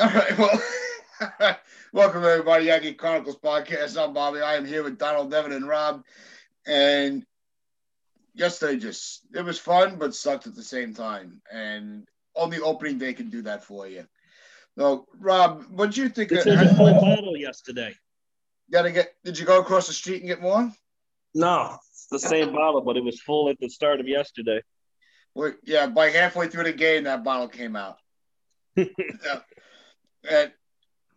All right. Well, welcome everybody. Yankee Chronicles podcast. I'm Bobby. I am here with Donald, Devin, and Rob. And yesterday just it was fun, but sucked at the same time. And only opening day can do that for you. So, Rob, what do you think? This of, was a full bottle yesterday. Gotta get. Did you go across the street and get more? No, it's the same bottle, but it was full at the start of yesterday. Well, yeah, by halfway through the game, that bottle came out. Yeah. And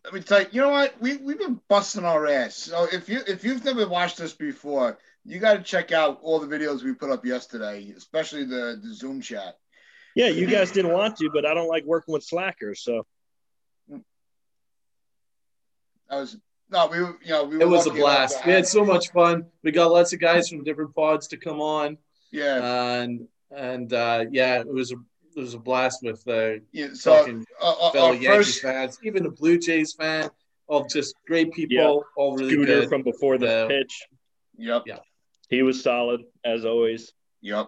let me tell you, you know what? We we've been busting our ass. So if you if you've never watched this before, you got to check out all the videos we put up yesterday, especially the the Zoom chat. Yeah, you guys didn't want to, but I don't like working with slackers. So That was no, we were- you know we. It was a blast. We had so much fun. We got lots of guys from different pods to come on, Yeah, and and uh, yeah, it was a it was a blast with uh, yeah. So talking uh, uh, fellow our Yankees first, fans, even the Blue Jays fan, all just great people, Yeah. all really Scooter good. from before the Yeah. pitch, yep, Yeah. he was solid as always. yep.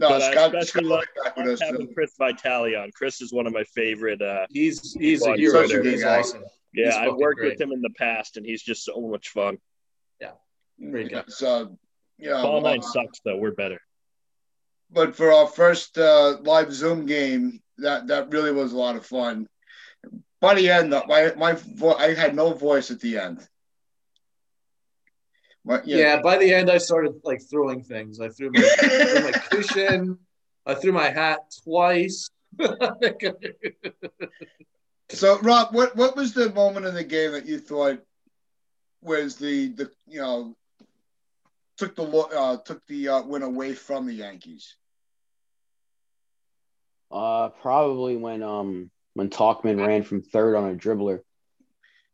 No, But I especially Scott back with us. having too. Chris Vitale on. Chris is one of my favorite. Uh, He's he's a hero. such a dude. good He's awesome. yeah, He's I've worked great. with him in the past, and he's just so much fun. Great guy. So yeah, Ball nine uh, sucks though. We're better. But for our first uh, live Zoom game, that that really was a lot of fun. By the end, my my vo- I had no voice at the end. My- Yeah. By the end, I started like throwing things. I threw my, threw my cushion. I threw my hat twice. So, Rob, what what was the moment in the game that you thought was the the you know took the uh, took the uh, win away from the Yankees? Uh, probably when um when Tauchman ran from third on a dribbler.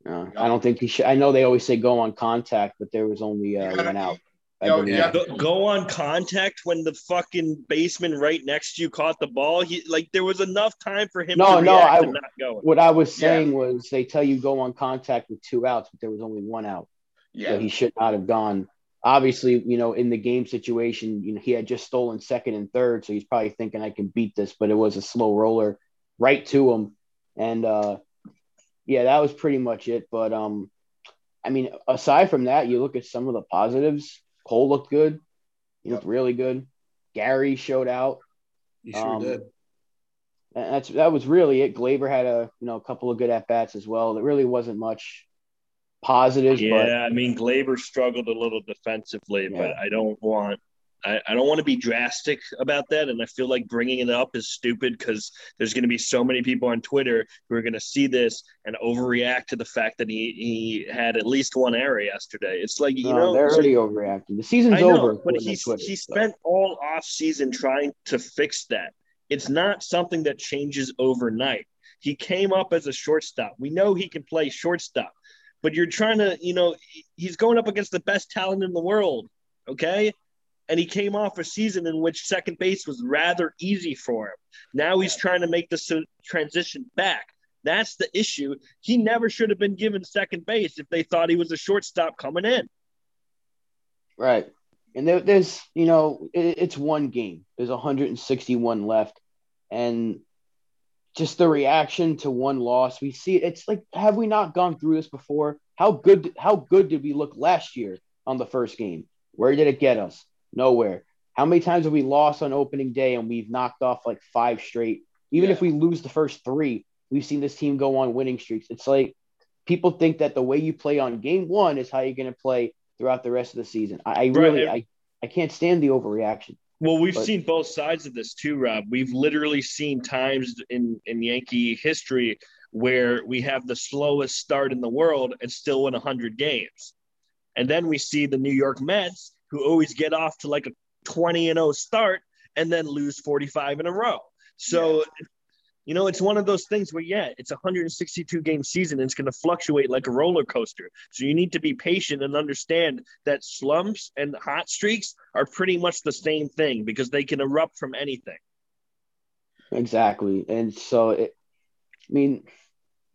Uh, I don't think he should. I know they always say go on contact, but there was only uh, You one out. Yo, yeah. Go, go on contact when the fucking baseman right next to you caught the ball. He like there was enough time for him No, to no, I- and not go. What I was Yeah. saying was they tell you go on contact with two outs, but there was only one out, Yeah, so he should not have gone. Obviously, you know, in the game situation, you know, he had just stolen second and third, so he's probably thinking I can beat this, but it was a slow roller right to him, and uh, yeah, that was pretty much it. But um, I mean, aside from that, you look at some of the positives. Cole looked good. He looked really good. Gary showed out. You sure Um, did. That's that was really it. Gleyber had a you know a couple of good at bats as well. There really wasn't much positives, Yeah, I mean Gleyber struggled a little defensively, but I don't want I, I don't want to be drastic about that, and I feel like bringing it up is stupid because there's going to be so many people on Twitter who are going to see this and overreact to the fact that he he had at least one error yesterday. It's like you no, know they're already overreacting. The season's know, over. but he's, he so. spent all off season trying to fix that. It's not something that changes overnight. He came up as a shortstop. We know he can play shortstop, but you're trying to, you know, he's going up against the best talent in the world. Okay. And he came off a season in which second base was rather easy for him. Now he's trying to make the transition back. That's the issue. He never should have been given second base if they thought he was a shortstop coming in. right. And there, there's you know it, it's one game. There's 161 left, and just the reaction to one loss. We see it's like have we not gone through this before? How good how good did we look last year on the first game? Where did it get us? Nowhere. How many times have we lost on opening day and we've knocked off like five straight? Even Yeah. if we lose the first three, we've seen this team go on winning streaks. It's like people think that the way you play on game one is how you're going to play throughout the rest of the season. I, I really, I, I can't stand the overreaction. Well, we've But- seen both sides of this too, Rob. We've literally seen times in in Yankee history where we have the slowest start in the world and still win 100 games. And then we see the New York Mets who always get off to like a 20 and 0 start and then lose 45 in a row. So you know, it's one of those things where, yeah, it's a 162 game season and it's going to fluctuate like a roller coaster. So you need to be patient and understand that slumps and hot streaks are pretty much the same thing because they can erupt from anything. Exactly. And so, it, I mean,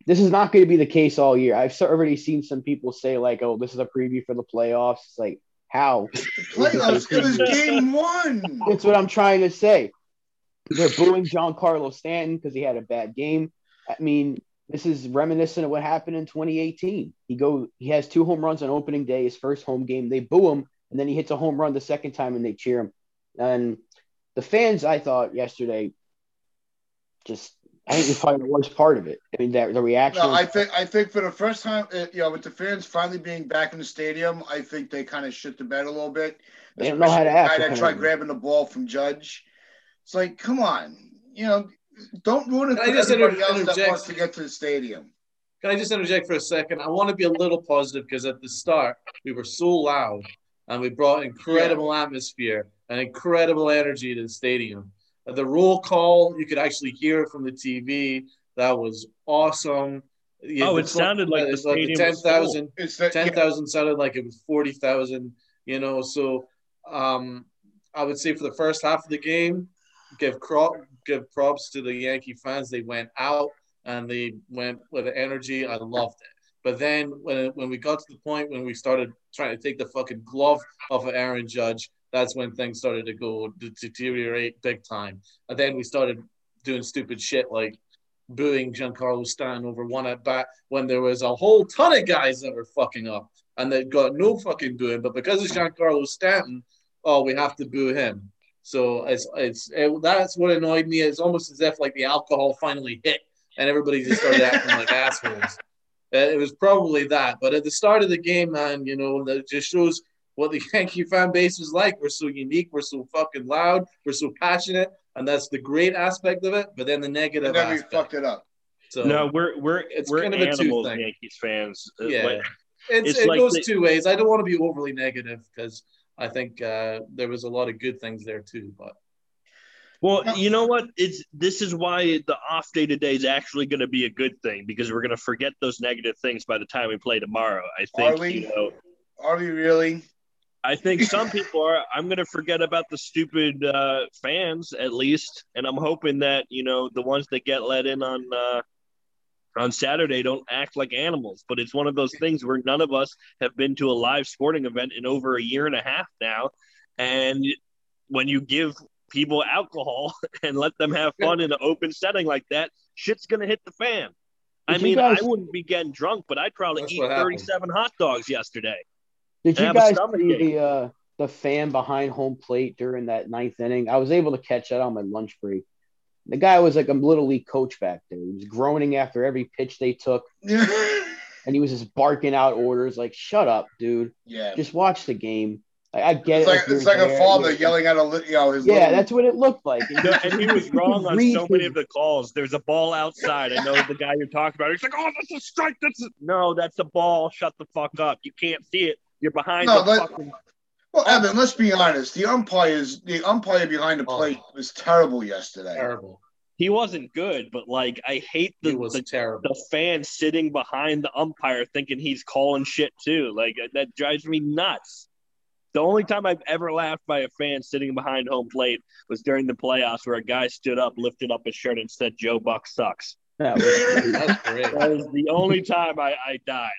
this is not going to be the case all year. I've already seen some people say, like, oh, this is a preview for the playoffs. It's like, how? Playoffs. It was game one. That's what I'm trying to say. They're booing Giancarlo Stanton because he had a bad game. I mean, This is reminiscent of what happened in 2018. He go he has two home runs on opening day, his first home game. They boo him, and then he hits a home run the second time, and they cheer him. And the fans, I thought yesterday, just I think it's probably the worst part of it. I mean, that the reaction. No, I think I think for the first time, uh, you know, with the fans finally being back in the stadium, I think they kind of shit the bed a little bit. They don't know how to act Guy that tried grabbing the ball from Judge. It's like, come on, you know, don't ruin it Can I for just everybody inter- else that interject? wants to get to the stadium. Can I just interject for a second? I want to be a little positive because at the start we were so loud and we brought incredible atmosphere and incredible energy to the stadium. Uh, The roll call, you could actually hear it from the TV. That was awesome. Yeah, Oh, the it sounded like the like stadium ten was full. thousand. Ten yeah, sounded like it was forty thousand. You know, so um, I would say for the first half of the game, give give props to the Yankee fans. They went out and they went with energy. I loved it. But then when when we got to the point when we started trying to take the fucking glove off of Aaron Judge, that's when things started to go to deteriorate big time. And then we started doing stupid shit like booing Giancarlo Stanton over one at bat when there was a whole ton of guys that were fucking up and they got no fucking booing. But because it's Giancarlo Stanton, oh, we have to boo him. So it's it's it, that's what annoyed me. It's almost as if like the alcohol finally hit and everybody just started acting like assholes. Uh, It was probably that. But at the start of the game, man, you know, that just shows what the Yankee fan base is like. We're so unique. We're so fucking loud. We're so passionate. And that's the great aspect of it. But then the negative negative. then we aspect. fucked it up. So No, we're we're It's we're kind of a two animals, thing. Yankees fans. Uh, yeah, like- it's, it's it like goes the- two ways. I don't want to be overly negative because I think uh, there was a lot of good things there too. But Well, you know what? It's this is why the off day today is actually going to be a good thing because we're going to forget those negative things by the time we play tomorrow. I think Are we? you know. Are we really? I think some people are. I'm going to forget about the stupid uh, fans at least, and I'm hoping that you know the ones that get let in on uh, on Saturday don't act like animals. But it's one of those things where none of us have been to a live sporting event in over a year and a half now, and when you give people alcohol and let them have fun in an open setting like that, shit's going to hit the fan. I Did you mean, guys- I wouldn't be getting drunk, but I'd probably eat 37 hot dogs yesterday. Did you guys see the uh, the fan behind home plate during that ninth inning? I was able to catch that on my lunch break. The guy was like a little league coach back there. He was groaning after every pitch they took, and he was just barking out orders like, "Shut up, dude! Yeah. Just watch the game." I, I get It's it. like it's like a father yelling at a li- you know his Yeah, little- that's what it looked like. And No, and he was wrong on so many of the calls. There's a ball outside. I know the guy you're talking about. He's like, "Oh, that's a strike. That's a... no, that's a ball. Shut the fuck up. You can't see it. You're behind No, the let- fucking." Well, Evan, let's be honest. The umpires, the umpire behind the Oh. plate was terrible yesterday. terrible. He wasn't good, but like I hate the was the, terrible. the fan sitting behind the umpire thinking he's calling shit too. Like uh, that drives me nuts. The only time I've ever laughed by a fan sitting behind home plate was during the playoffs where a guy stood up, lifted up his shirt, and said, "Joe Buck sucks." that was- That's great. That was the only time I, I died.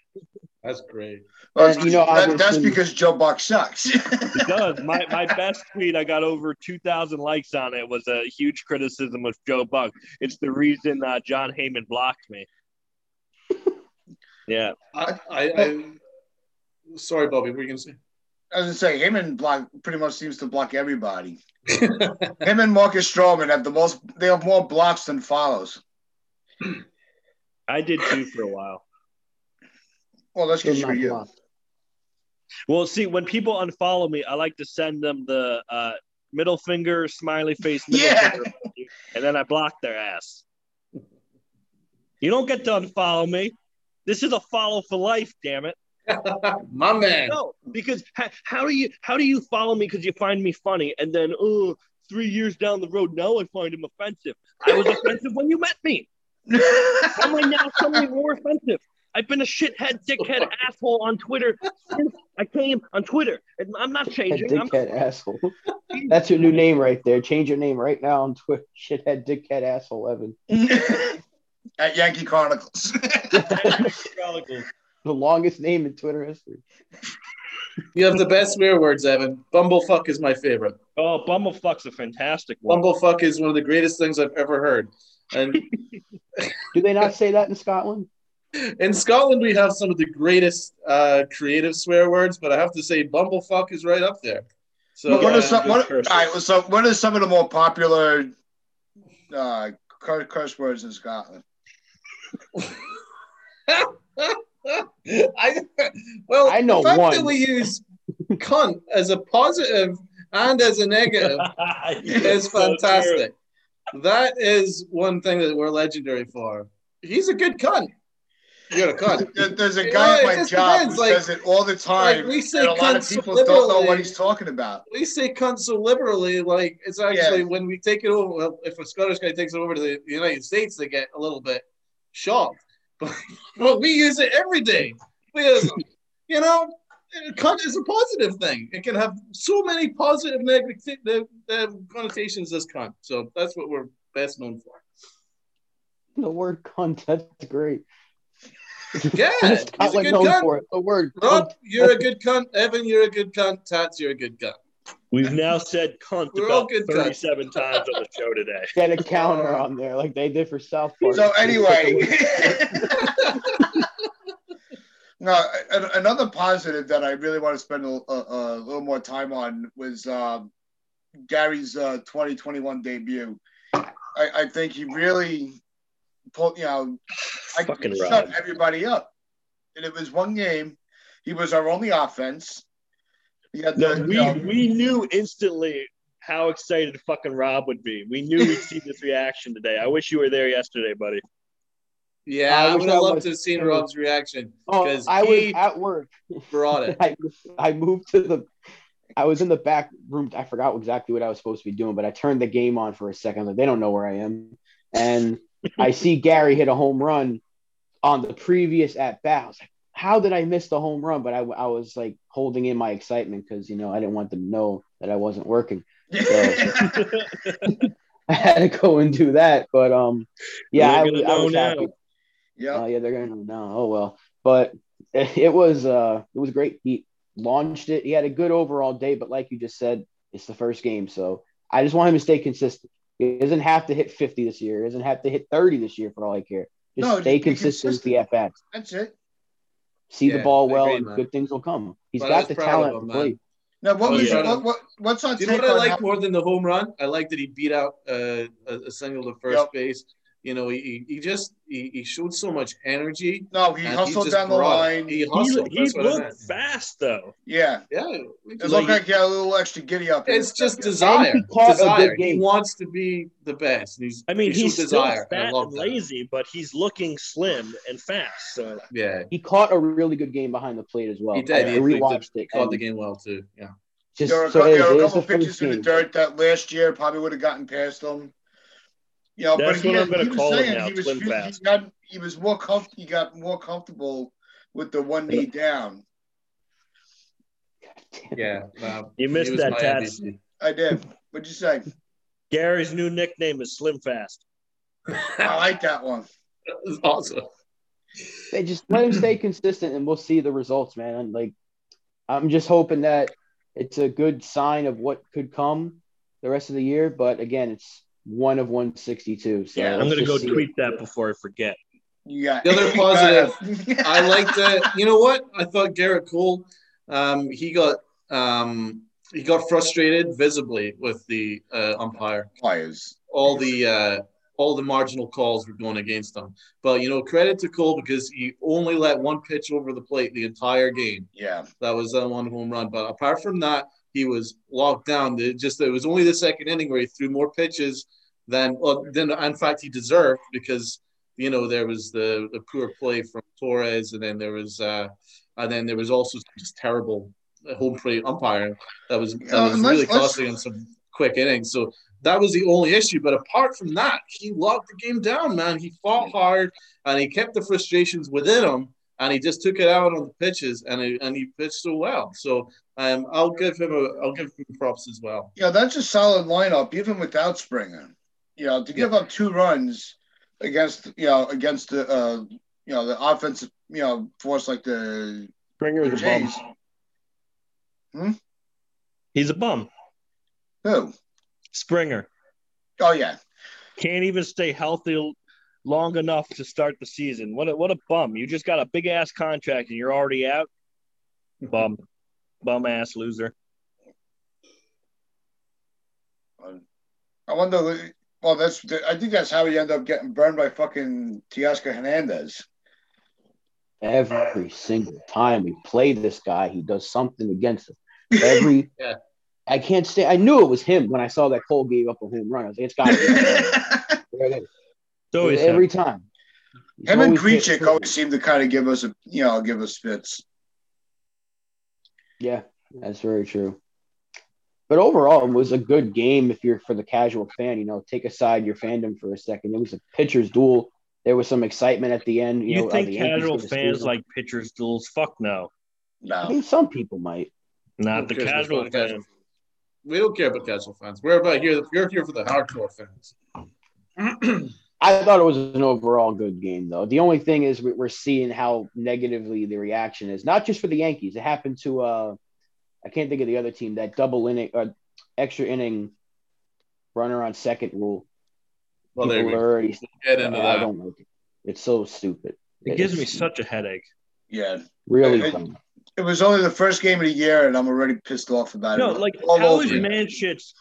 That's great. Well, And, you know, that- that's because Joe Buck sucks. It does. My my best tweet, I got over two thousand likes on it. Was a huge criticism of Joe Buck. It's the reason uh, Jon Heyman blocked me. Yeah, I, I, I sorry, Bobby. What were you gonna say? I was gonna say him and block pretty much seems to block everybody. Him and Marcus Stroman have the most. They have more blocks than follows. I did too for a while. Well, that's Still because you're you. Well, see, when people unfollow me, I like to send them the uh, middle finger, smiley face, middle Yeah. finger, and then I block their ass. You don't get to unfollow me. This is a follow for life, damn it. My man. No, because how, how do you how do you follow me because you find me funny, and then oh, three years down the road now I find him offensive. I was offensive when you met me. How am I now suddenly more offensive? I've been a shithead, dickhead, asshole on Twitter since I came on Twitter. I'm not That changing. I'm, dickhead asshole. That's your new name right there. Change your name right now on Twitter. Shithead dickhead asshole Evan. At Yankee Chronicles. Chronicles. The longest name in Twitter history. You have the best swear words, Evan. Bumblefuck is my favorite. oh, Bumblefuck's a fantastic one. Bumblefuck is one of the greatest things I've ever heard. And Do they not say that in Scotland? In Scotland, we have some of the greatest uh, creative swear words, but I have to say, bumblefuck is right up there. So what uh, are some? What, all curses. right. Well, so what are some of the more popular uh, cur- curse words in Scotland? I, well, I know the fact one. that we use cunt as a positive and as a negative is fantastic. That is one thing that we're legendary for. He's a good cunt. You're a cunt. There- There's a You guy know, at my job depends, who like- says it all the time, like, we say and a lot of cunt people don't know what he's talking about. We say cunt so liberally, like it's actually Yeah. when we take it over. Well, if a Scottish guy takes it over to the United States, they get a little bit shocked. But, but we use it every day. Because, you know, cunt is a positive thing. It can have so many positive, negative uh, connotations as cunt. So that's what we're best known for. The word cunt, that's great. Yeah, What is he's a Scotland good known cunt. for? The word Rob, you're a good cunt. Evan, you're a good cunt. Tats, you're a good cunt. We've now said cunt We're about good cunts. 37 times on the show today. Get a counter on there like they did for South Park. So anyway, no, another positive that I really want to spend a, a, a little more time on was um, Gary's uh, 2021 debut. I, I think he really pulled, you know, I Fucking shut Rob. everybody up, and it was one game. He was our only offense. He had No, we, you know, we knew instantly how excited fucking Rob would be. We knew we'd see this reaction today. I wish you were there yesterday, buddy. Yeah, I I, would have loved was to have seen. Rob's reaction Oh, because I was at work. brought it. I, I moved to the I was in the back room. I forgot exactly what I was supposed to be doing, but I turned the game on for a second. Like, they don't know where I am. And I see Gary hit a home run on the previous at bat. I was like, how did I miss the home run? But I, I was like holding in my excitement because, you know, I didn't want them to know that I wasn't working. I had to go and do that. But um, yeah, I, They're I was now. happy. yeah. Oh yeah, they're gonna know. Oh well, but it, it was uh it was great. He launched it. He had a good overall day, but like you just said, it's the first game, so I just want him to stay consistent. He doesn't have to hit 50 this year. He doesn't have to hit 30 this year for all I care. Just No, stay be consistent with the at bats. That's it. See Yeah, the ball well, agree, and man. good things will come. He's But got the talent him, to man. play. Now, what Oh, was yeah. what, what what's our Do you know what I like how- more than the home run? I like that he beat out uh, a, a single to first Yep. base. You know, he, he just he, he showed so much energy. No, he hustled just down the brought it. line. He He, hustled. he That's what I looked fast, though. Yeah, Yeah, we it just- looked like he had a little extra giddy up. in it's his just step. desire. He caught a good Desire. He wants to be the best. He's I mean, he he's showed still desire. fat love and lazy, but he's looking slim and fast. So Yeah, He caught a really good game behind the plate as well. he did. I, I He, he did- rewatched it. caught the game well too. Yeah. Just There were, a so cou- it there were a couple the first pitches in the dirt that last year probably would have gotten past him. You know, That's but he, what I'm gonna he was call it now, he was slim he, fast. got he was more comf- he got more comfortable with the one knee down. Yeah. You missed that, my Tats. MVP. I did. What'd you say? Gary's new nickname is Slim Fast. I like that one. That was awesome. they just let him stay consistent and we'll see the results, man. And like I'm just hoping that it's a good sign of what could come the rest of the year. But again, it's one of 162. So Yeah, I'm gonna go see it. tweet that before I forget. Yeah. The other positive, I liked it. You know what? I thought Gerrit Cole, um, he got um, he got frustrated visibly with the uh, umpire. players. All the uh, all the marginal calls were going against him. But you know, credit to Cole because he only let one pitch over the plate the entire game. Yeah, That was that one home run. But apart from that, he was locked down. It just it was only the second inning where he threw more pitches than well, than in fact he deserved because you know there was the, the poor play from Torres, and then there was uh, and then there was also just terrible home plate umpiring that was that Uh, was really costing him some quick innings. So that was the only issue. But apart from that, he locked the game down, man. He fought hard and he kept the frustrations within him, and he just took it out on the pitches, and he, and he pitched so well. So um, I'll give him a I'll give him props as well. yeah, that's a solid lineup even without Springer. You know, to give up two runs against you know against the uh, you know the offensive you know force like the Springer is a bum. Jays. He's a bum. Who? Springer. Oh yeah. Can't even stay healthy long enough to start the season. What a, what a bum. You just got a big ass contract and you're already out. Bum. Bum ass loser. I wonder. Well, that's. I think that's how he ended up getting burned by fucking Teoscar Hernandez. Every single time we play this guy, he does something against us. Every. Yeah. I can't say. I knew it was him when I saw that Cole gave up a home run. I was like, it's got to be. always Every him. time. He's Him and always hit always seem to kind of give us a, you know, give us fits. Yeah, that's very true. But overall, it was a good game if you're for the casual fan. You know, take aside your fandom for a second. It was a pitcher's duel. There was some excitement at the end. You, You, know, are think the casual fans like pitchers duels? Fuck no. No. I No. mean, some people might. Not the casual about casual fans? We don't care about casual fans. We're about here. You're here for the hardcore fans. I thought it was an overall good game, though. The only thing is we- we're seeing how negatively the reaction is, not just for the Yankees. It happened to uh, I can't think of the other team that double inning, uh, extra inning, runner on second rule. well, there People we are already. get into I that. don't like it. It's so stupid. It gives me It's such a headache. Yeah. really It- dumb. It was only the first game of the year, and I'm already pissed off about No, it. No, like All how over is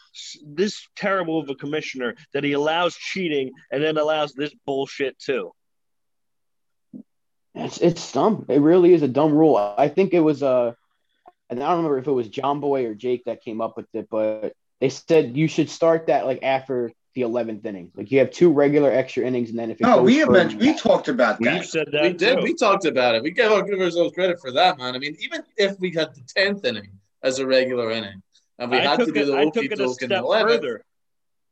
this terrible of a commissioner that he allows cheating and then allows this bullshit too? It's it's dumb. It really is a dumb rule. I think it was uh, and I don't remember if it was John Boy or Jake that came up with it, but they said you should start that like after the eleventh inning. Like you have two regular extra innings, and then if it No, goes we have further mentioned, we talked about We've that. said that we did. too. We talked about it. We gave, give ourselves credit for that, man. I mean, even if we had the tenth inning as a regular inning, and we I had to do it, the I okey took it a doke in the eleventh, further.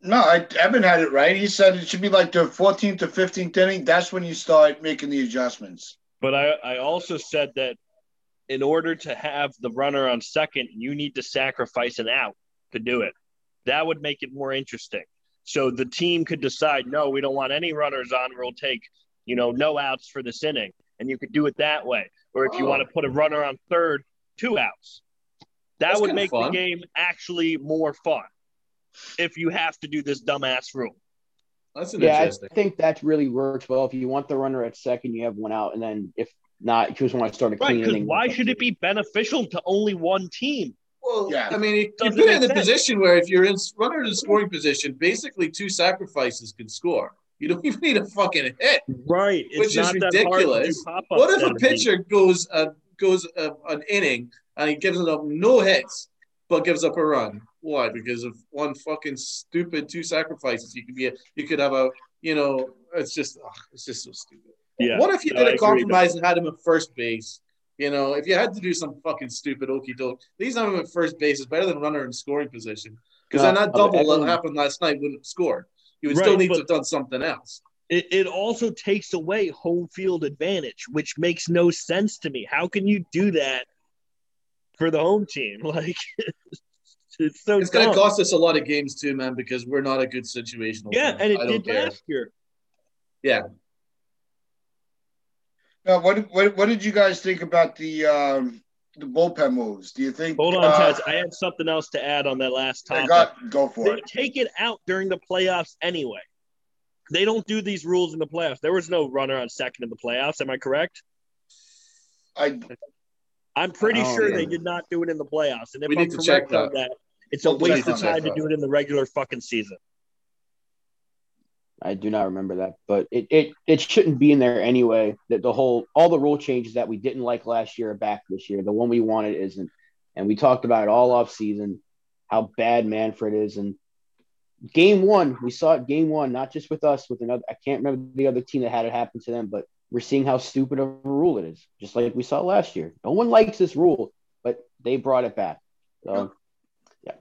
No, I, Evan had it right. He said it should be like the 14th to 15th inning. That's when you start making the adjustments. But I, I also said that in order to have the runner on second, you need to sacrifice an out to do it. That would make it more interesting. So the team could decide, no, we don't want any runners on. We'll take, you know, no outs for this inning, and you could do it that way. Or if you Oh. want to put a runner on third, two outs. That That's would make the game actually more fun. If you have to do this dumbass rule. that's an Yeah, I think that really works well. If you want the runner at second, you have one out, and then if not, you just want to start a clean Because inning. why should it be beneficial to only one team? Well, Yeah. I mean, you- you've Doesn't been make in the sense. position where if you're in runner in scoring position, basically two sacrifices can score. You don't even need a fucking hit. Right. It's Which is not that hard to do ridiculous. What if a that easy. pitcher goes uh, goes uh, an inning and he gives up no hits, but gives up a run? Why? Because of one fucking stupid two sacrifices. You could be a, you could have a you know it's just ugh, it's just so stupid. Yeah. What if you No, did I a agree, compromise and had him at first base? You know, if you had to do some fucking stupid okey doke, these have him at first base is better than runner in scoring position. Because then that double that happened last night wouldn't have scored. You would Right, still need to have done something else. It, it also takes away home field advantage, which makes no sense to me. How can you do that for the home team? Like, it's so It's going to cost us a lot of games too, man, because we're not a good situational. yeah, team. and it I did care. last year. Yeah, Now, what, what what did you guys think about the um, the bullpen moves? Do you think? Hold on, uh, Taz. I had something else to add on that last I topic. got go for They it. take it out during the playoffs anyway. They don't do these rules in the playoffs. There was no runner on second in the playoffs. Am I correct? I I'm pretty Oh, sure yeah. they did not do it in the playoffs. And if We I'm need to check correct on that, it's a We'll waste of time that. to do it in the regular fucking season. I do not remember that, but it, it it shouldn't be in there anyway. That the whole all the rule changes that we didn't like last year are back this year. The one we wanted isn't, and we talked about it all off season how bad Manfred is. And game one, we saw it game one, not just with us, with another. I can't remember the other team that had it happen to them, but we're seeing how stupid of a rule it is, just like we saw last year. No one likes this rule, but they brought it back. So, yeah,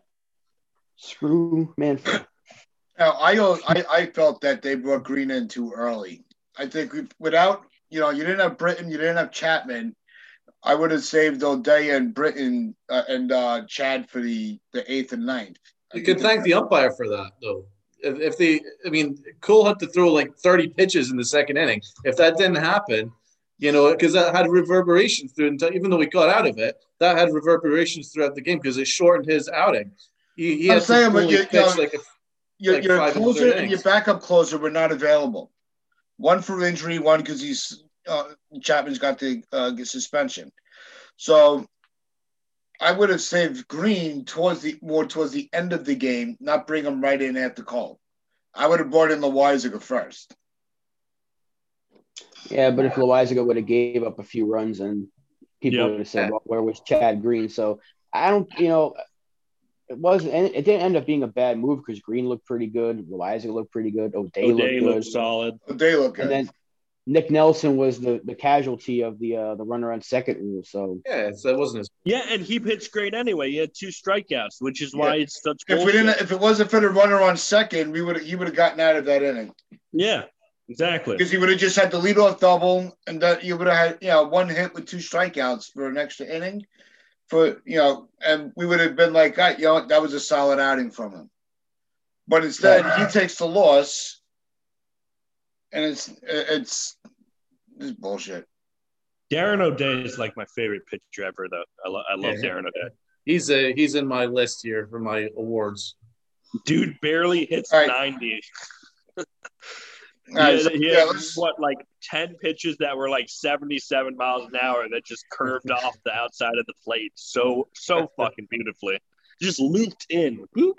screw Manfred. Now I I I felt that they brought Green in too early. I think we, without you know you didn't have Britton, you didn't have Chapman. I would have saved O'Day and Britton uh, and uh, Chad for the the eighth and ninth. I you can think thank the umpire for that, though. If, if they, I mean, Cole had to throw like 30 pitches in the second inning. If that didn't happen, you know, because that had reverberations through, even though we got out of it, that had reverberations throughout the game because it shortened his outing. He, he I'm had to but you- you know- like a your, Like your five and closer and your backup closer were not available. One for injury, one because he's uh, Chapman's got the uh, suspension. So I would have saved Green towards the more towards the end of the game, not bring him right in at the call. I would have brought in Loaisiga first. Yeah, but if Loaisiga would have gave up a few runs and people Yep. would have said, well, where was Chad Green? So I don't, you know, it wasn't, and it didn't end up being a bad move because Green looked pretty good. Loaisiga looked pretty good. O'Day, O'Day looked good. looked solid. They look good. and then Nick Nelson was the, the casualty of the uh, the runner on second rule. So Yeah, so that wasn't his. Yeah, and he pitched great anyway. He had two strikeouts, which is why it's such if we didn't, if it wasn't for the runner on second, we would he would have gotten out of that inning Yeah, exactly. because he would have just had the leadoff double, and that you would have had you know one hit with two strikeouts for an extra inning, for you know, and we would have been like, "God, you know, that was a solid outing from him. But instead, he takes the loss, and it's it's it's bullshit. Darren O'Day is like my favorite pitcher ever. Though I, lo- I love Yeah. Darren O'Day. He's a he's in my list here for my awards. Dude barely hits All right. ninety. All He right, had, so, he yeah, had, what like ten pitches that were like seventy-seven miles an hour that just curved off the outside of the plate so so fucking beautifully. Just looped in. Boop.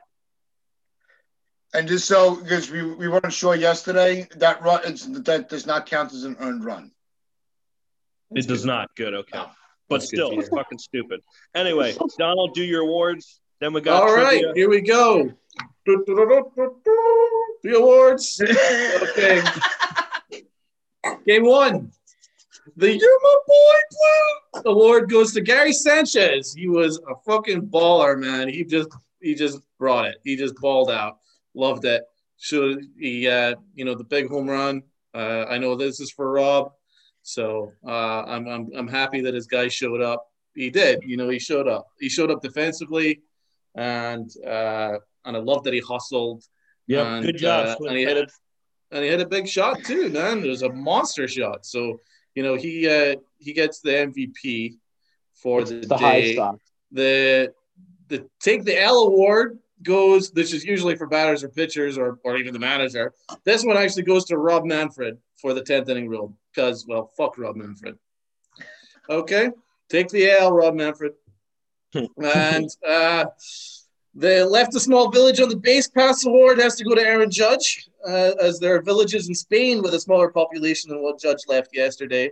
And just so because we, we weren't sure yesterday, that run it's, that does not count as an earned run. It does not. Good. Okay. No. But That's still, it's fucking stupid. Anyway, Donald, do your awards. Then we got All right, trivia. here we go. The awards. Okay. Game one. The You're My Boy Blue award goes to Gary Sanchez. He was a fucking baller, man. He just he just brought it. He just balled out. Loved it. Should he uh you know the big home run. Uh I know this is for Rob. So uh I'm I'm I'm happy that his guy showed up. He did, you know, he showed up. He showed up defensively and uh and I love that he hustled Yep. and, Good job. uh, and he hit Fast. and he hit a big shot too, man. It was a monster shot. So you know he uh, he gets the MVP for the, the day. stock. The the take the L award goes. This is usually for batters or pitchers or or even the manager. This one actually goes to Rob Manfred for the tenth inning rule because well, fuck Rob Manfred. Okay, take the L, Rob Manfred. and uh, the left a small village on the base pass award has to go to Aaron Judge, uh, as there are villages in Spain with a smaller population than what Judge left yesterday.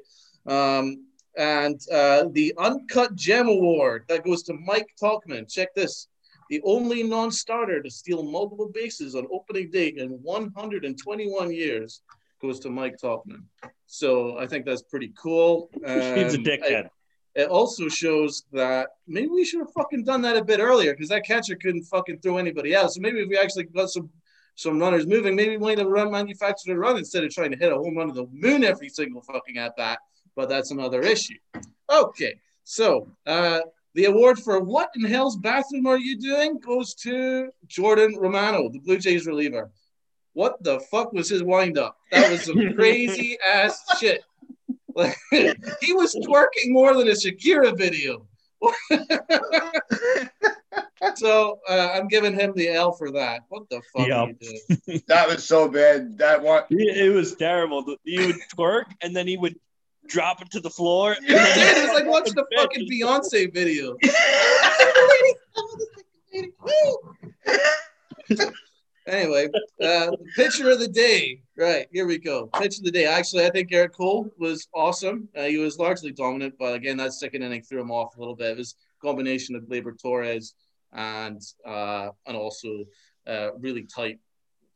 Um, and uh, the Uncut Gem Award that goes to Mike Tauchman. Check this: the only non-starter to steal multiple bases on opening day in 121 years goes to Mike Tauchman. So I think that's pretty cool. He's a Um, I- dickhead. It also shows that maybe we should have fucking done that a bit earlier because that catcher couldn't fucking throw anybody out. So maybe if we actually got some some runners moving, maybe we might have run manufactured a run instead of trying to hit a home run to the moon every single fucking at bat. But that's another issue. Okay, so uh, the award for what in hell's bathroom are you doing goes to Jordan Romano, the Blue Jays reliever. What the fuck was his windup? That was some crazy ass shit. Like, he was twerking more than a Shakira video. so uh, I'm giving him the L for that. What the fuck Yeah. are you doing? that was so bad. That one. He- It was terrible. He would twerk and then he would drop it to the floor. Dude, it was like watching the fucking Beyonce video. Anyway, uh, pitcher of the day. Right, here we go. Pitcher of the day. Actually, I think Gerrit Cole was awesome. Uh, he was largely dominant, but again, that second inning threw him off a little bit. It was a combination of Gleyber Torres and uh, and also uh, really tight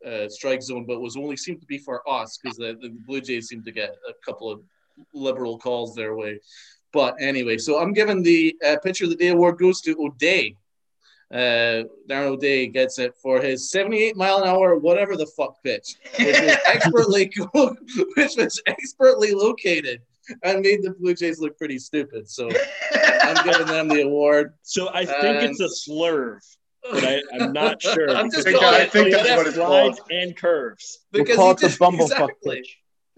uh, strike zone, but was only seemed to be for us because the, the Blue Jays seemed to get a couple of liberal calls their way. But anyway, so I'm giving the uh, pitcher of the day award goes to O'Day. Uh, Darren O'Day gets it for his 78 mile an hour, whatever the fuck pitch, which was expertly, which was expertly located and made the Blue Jays look pretty stupid. So I'm giving them the award. So I think it's a slurve, but I, I'm not sure. I'm just I calling I it think But that's what it's called. and curves. We'll because call he it the bumblefuck exactly. pitch.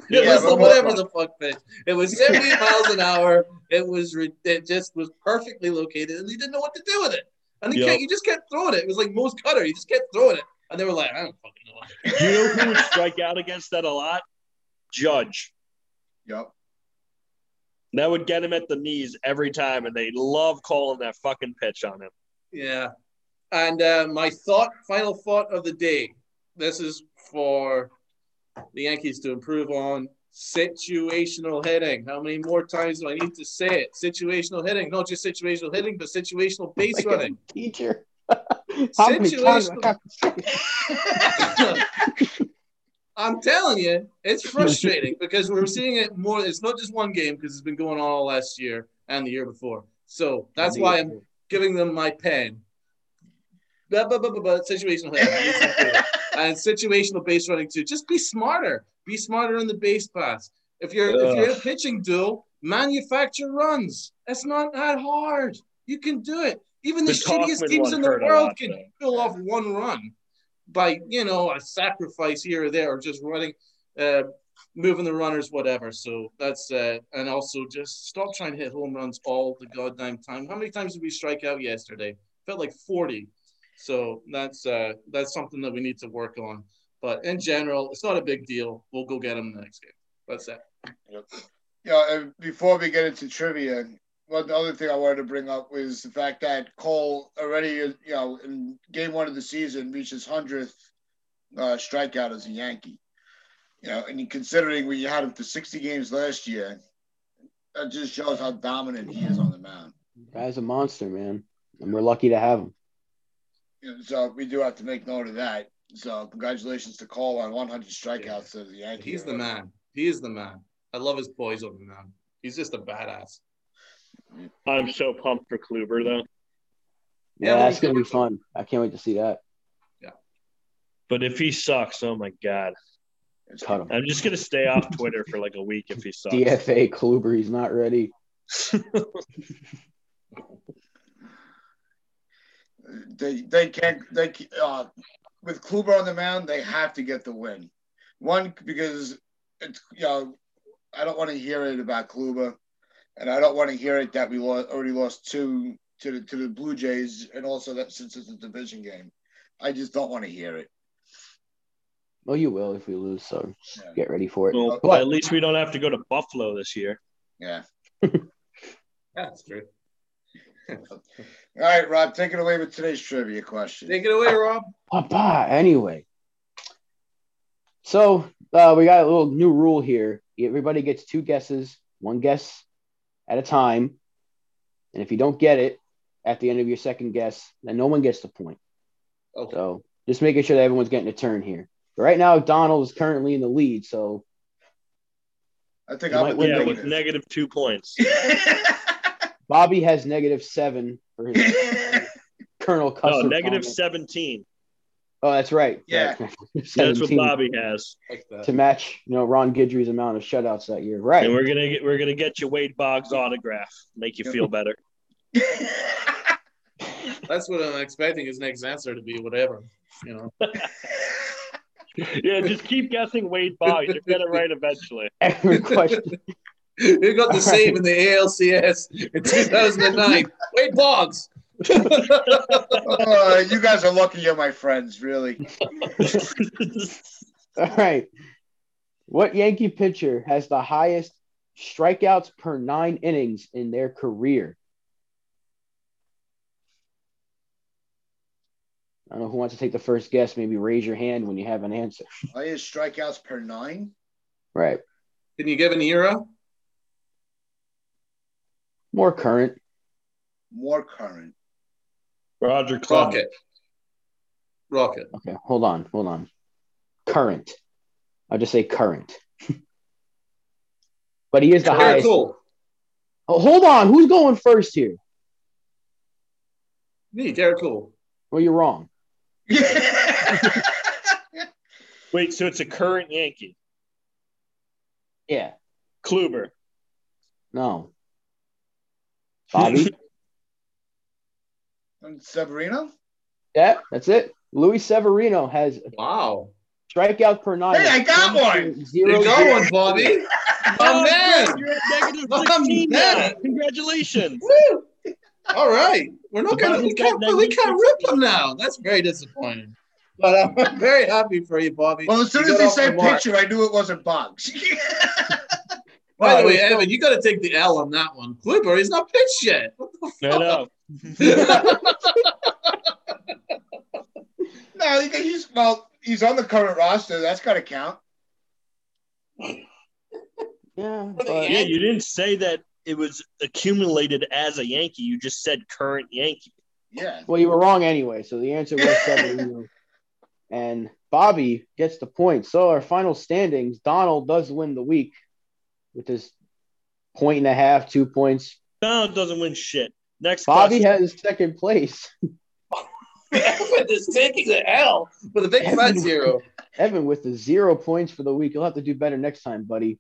It Yeah, was the, but- whatever the fuck pitch. It was 78 miles an hour. It was re- it just was perfectly located, and he didn't know what to do with it. And he Yep. can't, you just kept throwing it. It was like most cutter. You just kept throwing it. And they were like, I don't fucking know. You know who would strike out against that a lot? Judge. Yep. That would get him at the knees every time, and they love calling that fucking pitch on him. Yeah. And uh, my thought, final thought of the day. This is for the Yankees to improve on situational hitting. How many more times do I need to say it? Situational hitting, not just situational hitting, but situational base Like running. Teacher. How many times do I have to say it? I'm telling you, it's frustrating because we're seeing it more. It's not just one game because it's been going on all last year and the year before. So that's why I'm giving them my pen. Blah, blah, blah, blah, blah, situational hitting. And situational base running too. Just be smarter. Be smarter on the base pass. If you're if you're a pitching duel, manufacture runs. It's not that hard. You can do it. Even the, The shittiest teams in the world lot, can though. fill off one run by you know a sacrifice here or there, or just running, uh, moving the runners, whatever. So that's uh, and also just stop trying to hit home runs all the goddamn time. How many times did we strike out yesterday? Felt like forty. So that's uh, that's something that we need to work on. But in general, it's not a big deal. We'll go get him the next game. That's it. Yeah, and before we get into trivia, one other thing I wanted to bring up was the fact that Cole already, you know, in game one of the season reached his hundredth uh, strikeout as a Yankee. You know, and considering we had him for sixty games last year, that just shows how dominant he is on the mound. Guy's a monster, man. And we're lucky to have him. You know, so we do have to make note of that. So congratulations to Cole on 100 strikeouts as the Yankee. He's the man. He is the man. I love his poise on the mound. He's just a badass. I'm so pumped for Kluber, though. Yeah, Yeah, that's gonna be fun. I can't wait to see that. Yeah. But if he sucks, oh my God. Cut him. I'm just going to stay off Twitter for like a week if he sucks. DFA Kluber, he's not ready. They they can't they ca- uh, with Kluber on the mound they have to get the win. One because it's you know I don't want to hear it about Kluber, and I don't want to hear it that we lost, already lost two to the to the Blue Jays, and also that since it's a division game, I just don't want to hear it. Well, you will if we lose, so Yeah. get ready for it. Well, But- at least we don't have to go to Buffalo this year. Yeah. That's true. All right, Rob, take it away with today's trivia question. Take it away, Rob. Papa. Anyway, so uh, we got a little new rule here. Everybody gets two guesses, one guess at a time, and if you don't get it at the end of your second guess, then no one gets the point. Okay. So just making sure that everyone's getting a turn here. But right now, Donald is currently in the lead, so I think I'm might with win Yeah, with negative. negative two points. Bobby has negative seven for his Colonel No, Custer. negative comment. 17. Oh, that's right. Yeah. That's what Bobby has. To match, you know, Ron Guidry's amount of shutouts that year. Right. And we're gonna get we're gonna get you Wade Boggs autograph. Make you feel better. That's what I'm expecting his next answer to be, whatever. You know. Yeah, just keep guessing Wade Boggs. You're gonna right eventually. Every question. Who got the save in the ALCS in 2009? Wade Boggs. Oh, you guys are lucky you're my friends, really. All right. What Yankee pitcher has the highest strikeouts per nine innings in their career? I don't know who wants to take the first guess. Maybe raise your hand when you have an answer. Highest strikeouts per nine. Right. Can you give an era? More current. More current. Roger Clemens. Rocket. Rocket. Okay. Hold on. Hold on. Current. I'll just say current. but he is the Very highest. cool. Oh, hold on. Who's going first here? Me, Gerrit Cole. Well, you're wrong. Wait, so it's a current Yankee. Yeah. Kluber. No. Bobby? And Severino. yeah, that's it. Luis Severino has Wow. strikeout per nine. Hey, I got one. Zero, You got one, Bobby. Oh, man. You're at Oh, 16 now. man. Congratulations. Woo! All right. We're not gonna we can't, we negative can't rip him now. That's very disappointing. but I'm very happy for you, Bobby. Well, as soon You as got they off the said mark. pitcher, I knew it wasn't Bugs. By the way, it's Evan, you got to take the L on that one. Kluber, he's not pitched yet. What the I no, he- he's well, he's on the current roster. That's got to count. Yeah, but Yeah, you didn't say that it was accumulated as a Yankee. You just said current Yankee. Yeah. well, you were wrong anyway. So the answer was seven. you. and Bobby gets the point. So our final standings: Donald does win the week with his point and a half, two points. No, it doesn't win shit. Next Bobby question. has second place. Evan is taking the L with a big fat zero. Evan with the zero points for the week. You'll have to do better next time, buddy.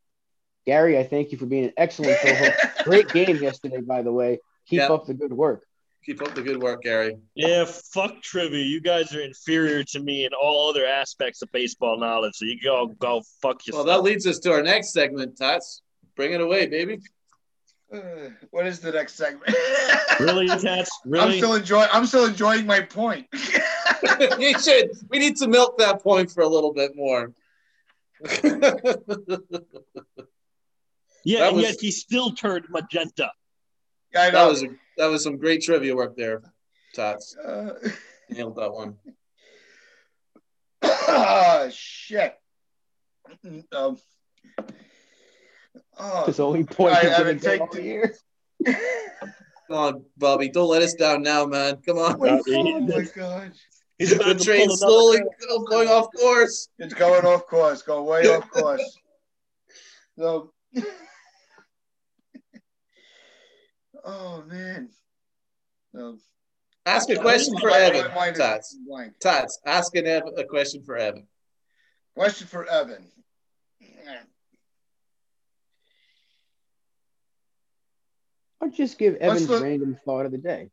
Gary, I thank you for being an excellent co-host. Great game yesterday, by the way. Keep Yeah. up the good work. Keep up the good work, Gary. Yeah, fuck trivia. You guys are inferior to me in all other aspects of baseball knowledge. So you go go fuck yourself. Well, that leads us to our next segment, Tats. Bring it away, baby. Uh, what is the next segment? really, Tats? I'm still enjoying. I'm still enjoying my point. you should. We need to milk that point for a little bit more. yeah, that and was- yet he still turned magenta. I that was a, that was some great trivia work there, Tats. Uh, Nailed that one. oh shit. Um, oh, His only point I he's gonna haven't taken- all year. Come on, Bobby. Don't let us down now, man. Come on. Uh, oh my god. He's The about to train pull slowly another. going off course. It's going off course, going way off course. So, oh man. So, Ask a question for my- my Evan, mind is Tats. blank. Tats, ask an Ev- a question for Evan. Question for Evan. I'll just give Evan's the- random thought of the day.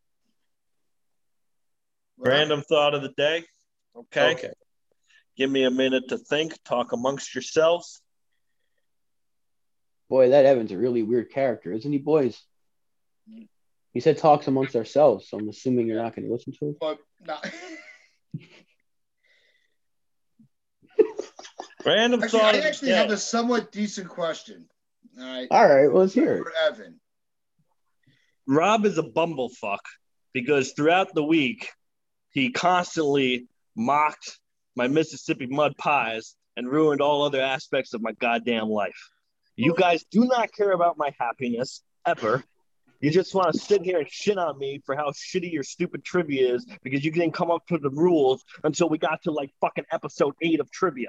Random thought of the day. Okay. Okay. Give me a minute to think. Talk amongst yourselves. Boy, that Evan's a really weird character, isn't he, boys? He said talks amongst ourselves, so I'm assuming you're not going to listen to it. But no. Random actually, thought I actually day. have a somewhat decent question. All right. All right, well, let's hear it. For Evan. Rob is a bumblefuck because throughout the week he constantly mocked my Mississippi mud pies and ruined all other aspects of my goddamn life. You guys do not care about my happiness ever. You just want to sit here and shit on me for how shitty your stupid trivia is because you didn't come up with the rules until we got to like fucking episode eight of trivia.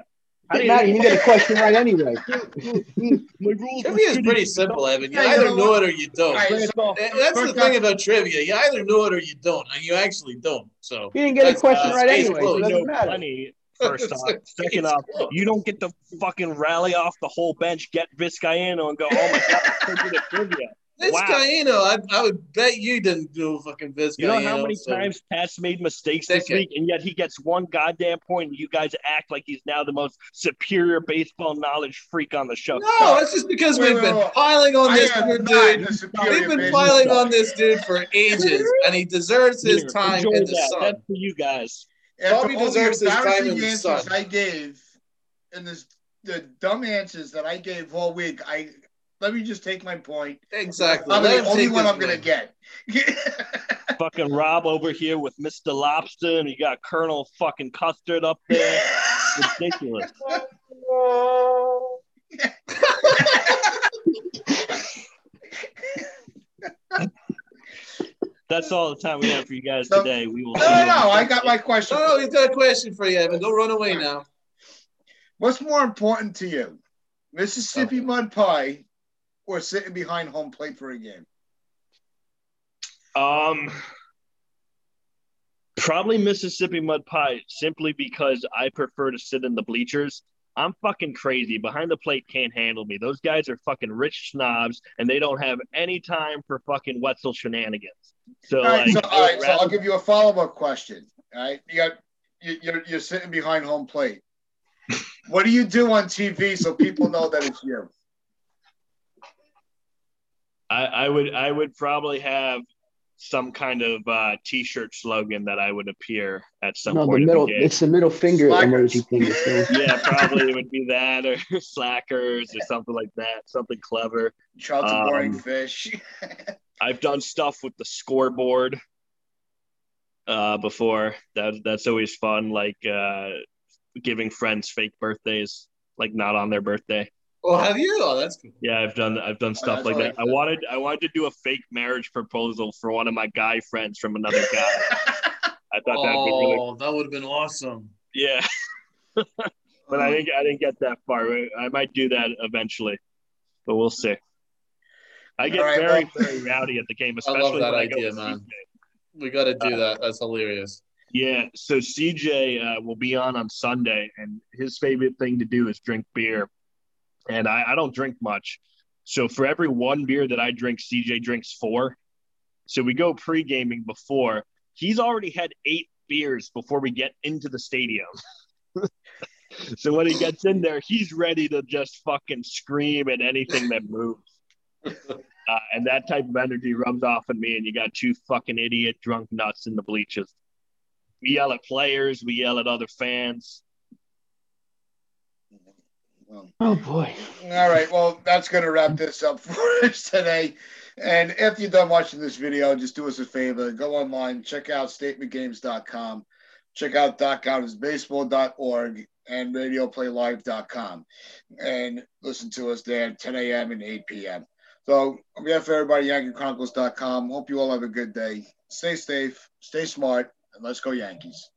I Didn't matter, you get a question right anyway. My rules were Trivia is pretty simple, Evan. You Yeah, you either know know it or you don't. All right, Play it so- That's the thing about trivia. You either know it or you don't, and you actually don't. So You didn't get a question uh, right anyway, so it. You doesn't know matter. plenty, first off. Second off, you don't get to fucking rally off the whole bench, get Vizcaino, and go, oh my god, I'm so good at trivia. Wow. Vizcaino, I, I would bet you didn't do a fucking Vizcaino. You know how many so- times Pat's made mistakes this week, and yet he gets one goddamn point, and you guys act like he's now the most superior baseball knowledge freak on the show. No, it's just because Wait, we've wait, been wait. piling on I this poor dude. We've been piling player. on this dude for ages, and he deserves his Here, time enjoy in the that. sun. That's for you guys. After Bobby deserves the his time in the sun. I gave, and this the dumb answers that I gave all week. I let me just take my point. Exactly. I'm the only one I'm gonna get. Fucking Rob over here with Mr. Lobster, and you got Colonel fucking Custard up there. Ridiculous. That's all the time we have for you guys No, today. We will no, no, no. I got my question. Oh, he's got a question for you, Evan. Don't run away now. What's more important to you, Mississippi mud pie, or sitting behind home plate for a game? Um, probably Mississippi mud pie, simply because I prefer to sit in the bleachers. I'm fucking crazy. Behind the plate can't handle me. Those guys are fucking rich snobs, and they don't have any time for fucking Wetzel shenanigans. So, All right, like, so, all right, so I'll give you a follow up question. All right, you got you, you're you're sitting behind home plate. What do you do on TV so people know that it's you? I, I would I would probably have some kind of uh, t-shirt slogan that I would appear at some No, the point. in middle, the it's the middle finger Slackers. emoji thing. So. yeah, probably it would be that or slackers or something like that, something clever. Trout's a Um, boring fish. I've done stuff with the scoreboard uh, before. That that's always fun, like uh, giving friends fake birthdays, like not on their birthday. Oh, have you? Oh, that's cool. Yeah, I've done I've done stuff that's like that. I wanted I wanted to do a fake marriage proposal for one of my guy friends from another guy. I thought that'd really Oh, that would have been awesome. yeah, but I didn't I didn't get that far. I might do that eventually, but we'll see. I get right, very well- very rowdy at the game, I love especially that when I go idea, man. CJ. We got to do Uh, that. That's hilarious. Yeah, so CJ uh, will be on on Sunday, and his favorite thing to do is drink beer. And I, I don't drink much. So for every one beer that I drink, CJ drinks four. So we go pre gaming before. He's already had eight beers before we get into the stadium. so when he gets in there, he's ready to just fucking scream at anything that moves. Uh, and that type of energy rubs off on me, and you got two fucking idiot drunk nuts in the bleachers. We yell at players, we yell at other fans. Oh boy. All right. Well, that's going to wrap this up for us today. And if you're done watching this video, just do us a favor. Go online, check out statementgames.com, check out dotcountersbaseball.org and radioplaylive.com. And listen to us there at 10 a.m. and 8 p.m. So, on behalf of everybody, YankeeChronicles.com, hope you all have a good day. Stay safe, stay smart, and let's go Yankees.